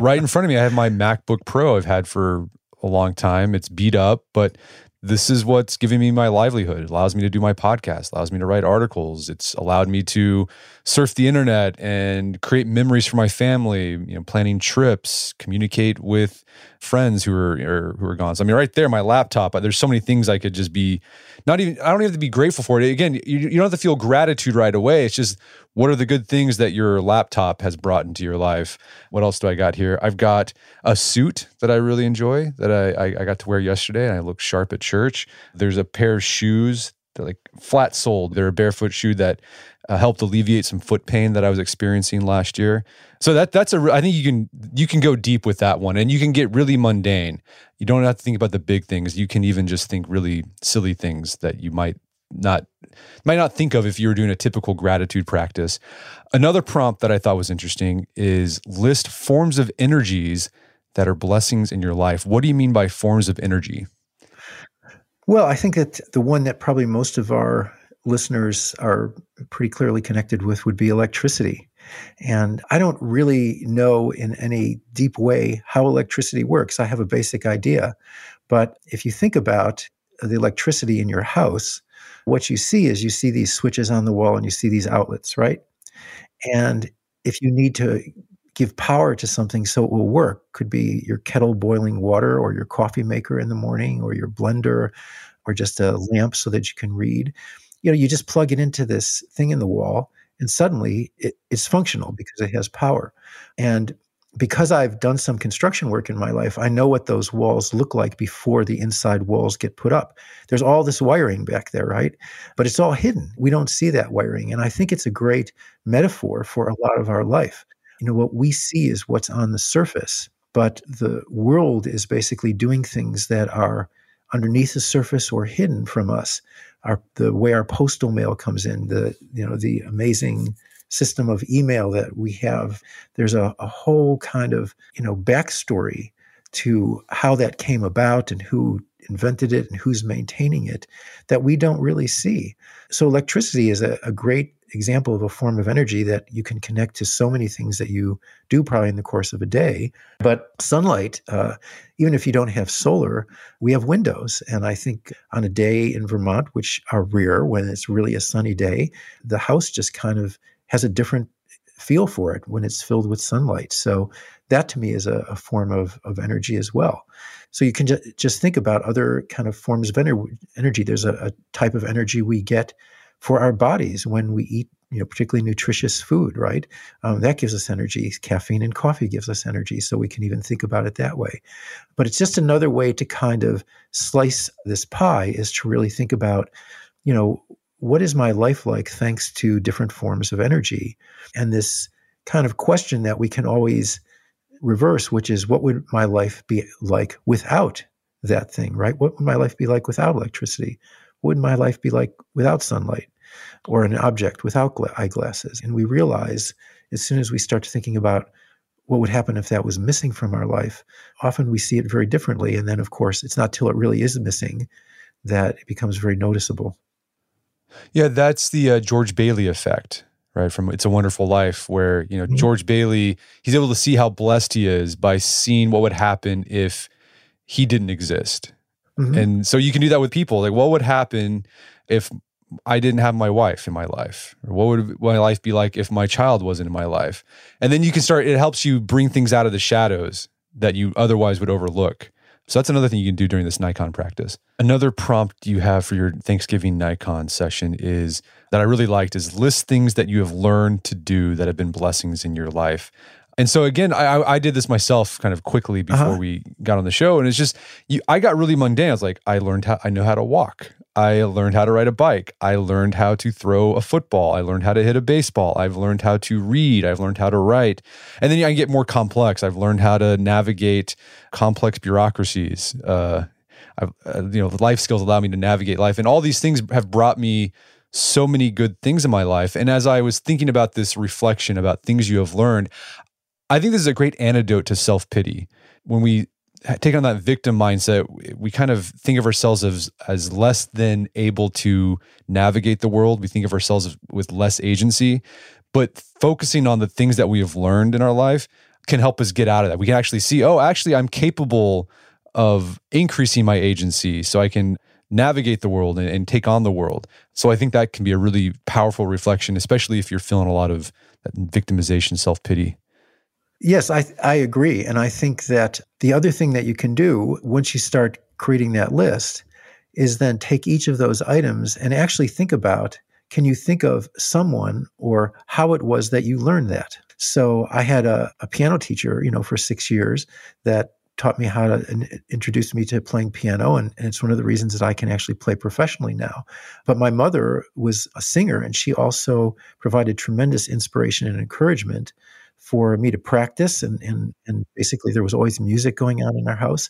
right in front of me, I have my MacBook Pro I've had for a long time. It's beat up, but this is what's giving me my livelihood. It allows me to do my podcast, allows me to write articles. It's allowed me to surf the internet and create memories for my family, you know, planning trips, communicate with friends who are or, who are gone. So I mean, right there, my laptop. Uh, there's so many things I could just be not even. I don't even have to be grateful for it. Again, you, you don't have to feel gratitude right away. It's just what are the good things that your laptop has brought into your life. What else do I got here? I've got a suit that I really enjoy that I I, I got to wear yesterday, and I look sharp at church. There's a pair of shoes. Like flat soled. They're a barefoot shoe that uh, helped alleviate some foot pain that I was experiencing last year. So that that's a I think you can you can go deep with that one and you can get really mundane. You don't have to think about the big things. You can even just think really silly things that you might not might not think of if you were doing a typical gratitude practice. Another prompt that I thought was interesting is list forms of energies that are blessings in your life. What do you mean by forms of energy? Well, I think that the one that probably most of our listeners are pretty clearly connected with would be electricity. And I don't really know in any deep way how electricity works. I have a basic idea. But if you think about the electricity in your house, what you see is you see these switches on the wall and you see these outlets, right? And if you need to give power to something so it will work, could be your kettle boiling water or your coffee maker in the morning or your blender or just a lamp so that you can read you know, you just plug it into this thing in the wall, and suddenly it, it's functional because it has power. And because I've done some construction work in my life, I know what those walls look like before the inside walls get put up. There's all this wiring back there, right? But it's all hidden. We don't see that wiring. And I think it's a great metaphor for a lot of our life. You know, what we see is what's on the surface, but the world is basically doing things that are underneath the surface or hidden from us our the way our postal mail comes in, the you know the amazing system of email that we have. There's a, a whole kind of you know backstory to how that came about and who invented it and who's maintaining it that we don't really see. So electricity is a, a great example of a form of energy that you can connect to so many things that you do probably in the course of a day. But sunlight, uh, even if you don't have solar, we have windows. And I think on a day in Vermont, which are rare when it's really a sunny day, the house just kind of has a different feel for it when it's filled with sunlight. So that to me is a, a form of, of energy as well. So you can ju- just think about other kind of forms of ener- energy. There's a, a type of energy we get for our bodies when we eat you know, particularly nutritious food, right? Um, that gives us energy. Caffeine and coffee gives us energy. So we can even think about it that way. But it's just another way to kind of slice this pie is to really think about, you know, what is my life like thanks to different forms of energy? And this kind of question that we can always reverse, which is what would my life be like without that thing, right? What would my life be like without electricity? What would my life be like without sunlight or an object without eyeglasses? And we realize as soon as we start thinking about what would happen if that was missing from our life, often we see it very differently. And then, of course, it's not till it really is missing that it becomes very noticeable. Yeah, that's the uh, George Bailey effect, right? From It's a Wonderful Life, where, you know, mm-hmm. George Bailey, he's able to see how blessed he is by seeing what would happen if he didn't exist. Mm-hmm. And so you can do that with people. Like, what would happen if I didn't have my wife in my life? Or what would my life be like if my child wasn't in my life? And then you can start, it helps you bring things out of the shadows that you otherwise would overlook. So that's another thing you can do during this Naikan practice. Another prompt you have for your Thanksgiving Naikan session is that I really liked is list things that you have learned to do that have been blessings in your life. And so again, I, I did this myself kind of quickly before uh-huh. we got on the show, and it's just you, I got really mundane. I was like, I learned how I know how to walk. I learned how to ride a bike. I learned how to throw a football. I learned how to hit a baseball. I've learned how to read. I've learned how to write. And then I get more complex. I've learned how to navigate complex bureaucracies. Uh, I've, uh, you know, life skills allow me to navigate life, and all these things have brought me so many good things in my life. And as I was thinking about this reflection about things you have learned, I think this is a great antidote to self pity. When we take on that victim mindset, we kind of think of ourselves as as less than able to navigate the world. We think of ourselves with less agency. But focusing on the things that we have learned in our life can help us get out of that. We can actually see, oh, actually, I'm capable of increasing my agency so I can navigate the world and, and take on the world. So I think that can be a really powerful reflection, especially if you're feeling a lot of victimization, self pity. Yes, I, I agree. And I think that the other thing that you can do once you start creating that list is then take each of those items and actually think about can you think of someone or how it was that you learned that? So I had a, a piano teacher, you know, for six years that taught me how to introduce me to playing piano and, and, it's one of the reasons that i can actually play professionally now but my mother was a singer and she also provided tremendous inspiration and encouragement for me to practice and, and and basically there was always music going on in our house.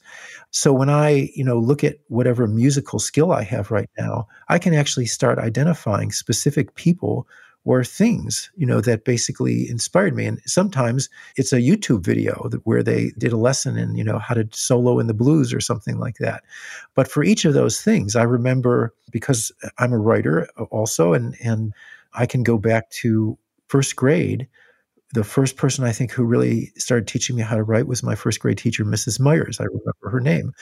So when i you know look at whatever musical skill i have right now i can actually start identifying specific people or things you know that basically inspired me. And sometimes it's a youtube video that, where they did a lesson in you know how to solo in the blues or something like that. But for each of those things i remember because i'm a writer uh, also and and i can go back to first grade the first person I think who really started teaching me how to write was my first grade teacher, Mrs. Myers. I remember her name,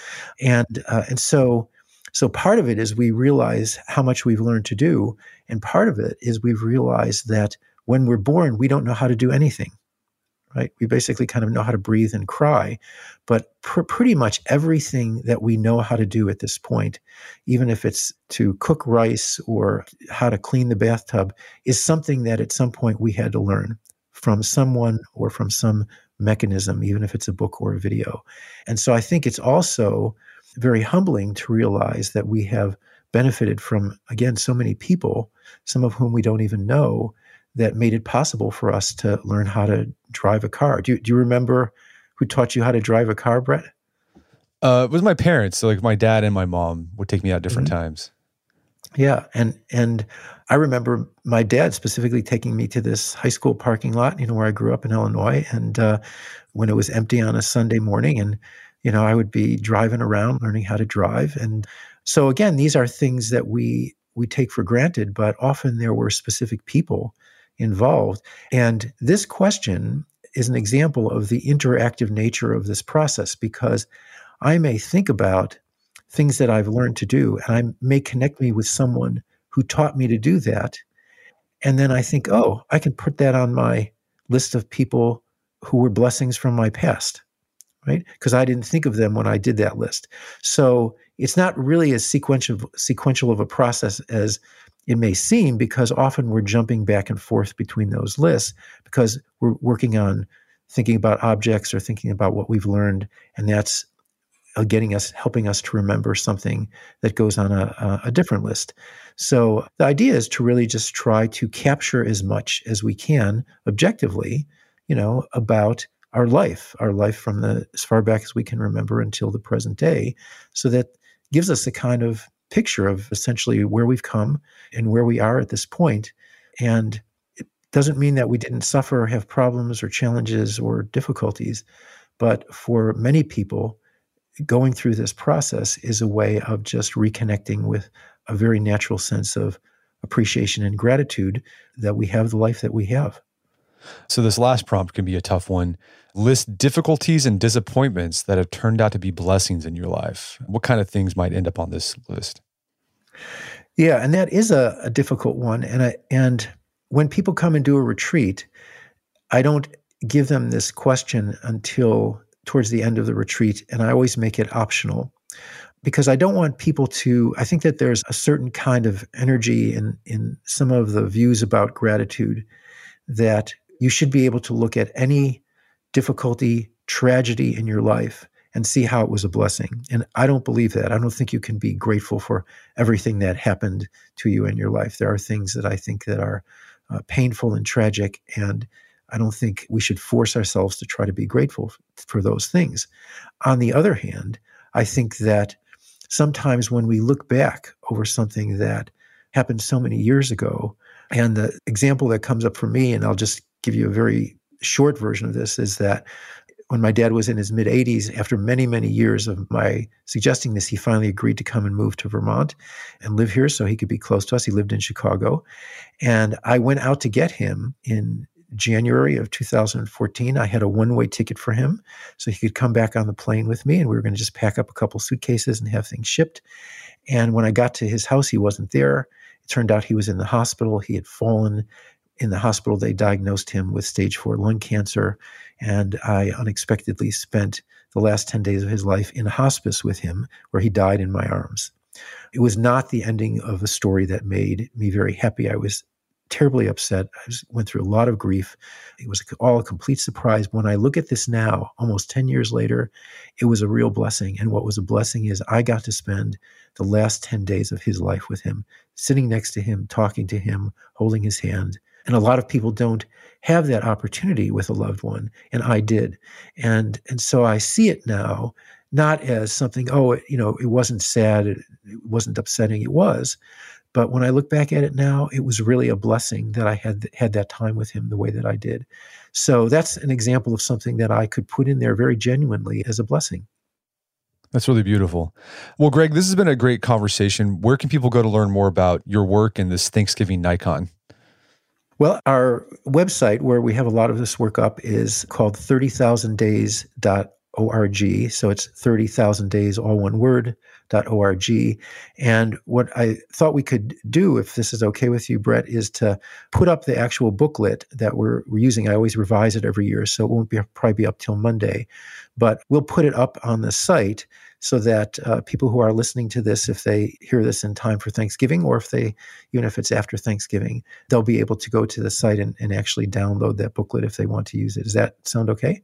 and uh, and so so part of it is we realize how much we've learned to do, and part of it is we've realized that when we're born, we don't know how to do anything. Right? We basically kind of know how to breathe and cry, but pr- pretty much everything that we know how to do at this point, even if it's to cook rice or how to clean the bathtub, is something that at some point we had to learn from someone or from some mechanism, even if it's a book or a video. And so I think it's also very humbling to realize that we have benefited from, again, so many people, some of whom we don't even know, that made it possible for us to learn how to drive a car. Do you, do you remember who taught you how to drive a car, Brett? Uh, it was my parents. So like my dad and my mom would take me out different mm-hmm. times. Yeah, and and I remember my dad specifically taking me to this high school parking lot, you know, where I grew up in Illinois, and uh, when it was empty on a Sunday morning, and you know, I would be driving around learning how to drive, and so again, these are things that we we take for granted, but often there were specific people involved, and this question is an example of the interactive nature of this process because I may think about things that I've learned to do, and I may connect me with someone who taught me to do that. And then I think, oh, I can put that on my list of people who were blessings from my past. right? Because I didn't think of them when I did that list. So it's not really as sequential sequential of a process as it may seem because often we're jumping back and forth between those lists because we're working on thinking about objects or thinking about what we've learned and that's Uh, getting us helping us to remember something that goes on a, a different list so the idea is to really just try to capture as much as we can objectively you know about our life our life from the as far back as we can remember until the present day so that gives us a kind of picture of essentially where we've come and where we are at this point. And it doesn't mean that we didn't suffer or have problems or challenges or difficulties. But for many people, going through this process is a way of just reconnecting with a very natural sense of appreciation and gratitude that we have the life that we have. So, this last prompt can be a tough one. List difficulties and disappointments that have turned out to be blessings in your life. What kind of things might end up on this list? Yeah, and that is a, a difficult one. And I, and when people come and do a retreat, I don't give them this question until towards the end of the retreat, and I always make it optional because I don't want people to. I think that there's a certain kind of energy in in some of the views about gratitude that you should be able to look at any difficulty, tragedy in your life and see how it was a blessing. And I don't believe that. I don't think you can be grateful for everything that happened to you in your life. There are things that I think that are uh, painful and tragic and I don't think we should force ourselves to try to be grateful for those things. On the other hand, I think that sometimes when we look back over something that happened so many years ago, and the example that comes up for me, and I'll just give you a very short version of this, is that when my dad was in his mid 80s, after many, many years of my suggesting this, he finally agreed to come and move to Vermont and live here so he could be close to us. He lived in Chicago. And I went out to get him in January of 2014. I had a one way ticket for him so he could come back on the plane with me. And we were going to just pack up a couple suitcases and have things shipped. And when I got to his house, he wasn't there. It turned out he was in the hospital. He had fallen in the hospital. They diagnosed him with stage four lung cancer. And I unexpectedly spent the last 10 days of his life in hospice with him, where he died in my arms. It was not the ending of a story that made me very happy. I was terribly upset. I was, went through a lot of grief. It was all a complete surprise. When I look at this now, almost 10 years later, it was a real blessing. And what was a blessing is I got to spend the last 10 days of his life with him, sitting next to him, talking to him, holding his hand. And a lot of people don't have that opportunity with a loved one, and I did. And and so I see it now not as something, oh, you know, it wasn't sad, it, it wasn't upsetting, it was. But when I look back at it now, it was really a blessing that I had had that time with him the way that I did. So that's an example of something that I could put in there very genuinely as a blessing. That's really beautiful. Well, Gregg, this has been a great conversation. Where can people go to learn more about your work and this Thanksgiving Naikan? Well, our website where we have a lot of this work up is called 30,000days.org. So it's 30,000 days, all one word, .org. And what I thought we could do, if this is okay with you, Brett, is to put up the actual booklet that we're, we're using. I always revise it every year, so it won't be probably be up till Monday, but we'll put it up on the site so that uh, people who are listening to this, if they hear this in time for Thanksgiving, or if they, even if it's after Thanksgiving, they'll be able to go to the site and, and actually download that booklet if they want to use it. Does that sound okay?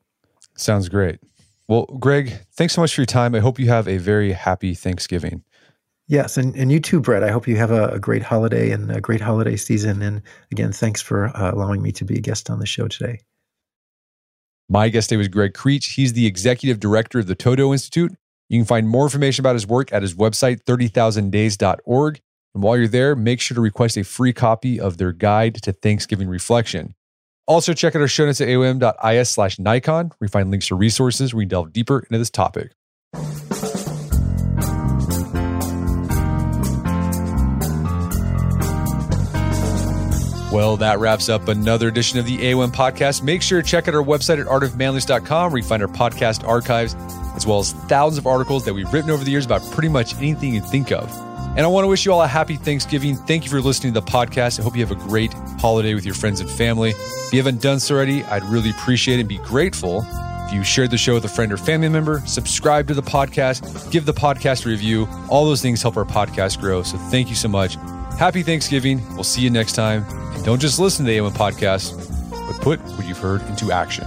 Sounds great. Well, Gregg, thanks so much for your time. I hope you have a very happy Thanksgiving. Yes, and, and you too, Brett. I hope you have a, a great holiday and a great holiday season. And again, thanks for uh, allowing me to be a guest on the show today. My guest today was Gregg Krech. He's the executive director of the ToDo Institute you can find more information about his work at his website, 30,000days.org. And while you're there, make sure to request a free copy of their guide to Thanksgiving reflection. Also, check out our show notes at aom.is slash Naikan, where you find links to resources where we delve deeper into this topic. Well, that wraps up another edition of the AOM podcast. Make sure to check out our website at artofmanliness.com where you find our podcast archives as well as thousands of articles that we've written over the years about pretty much anything you think of. And I want to wish you all a happy Thanksgiving. Thank you for listening to the podcast. I hope you have a great holiday with your friends and family. If you haven't done so already, I'd really appreciate it and be grateful If you shared the show with a friend or family member, subscribe to the podcast, give the podcast a review. All those things help our podcast grow. So thank you so much. Happy Thanksgiving. We'll see you next time. And don't just listen to the AOM podcast, but put what you've heard into action.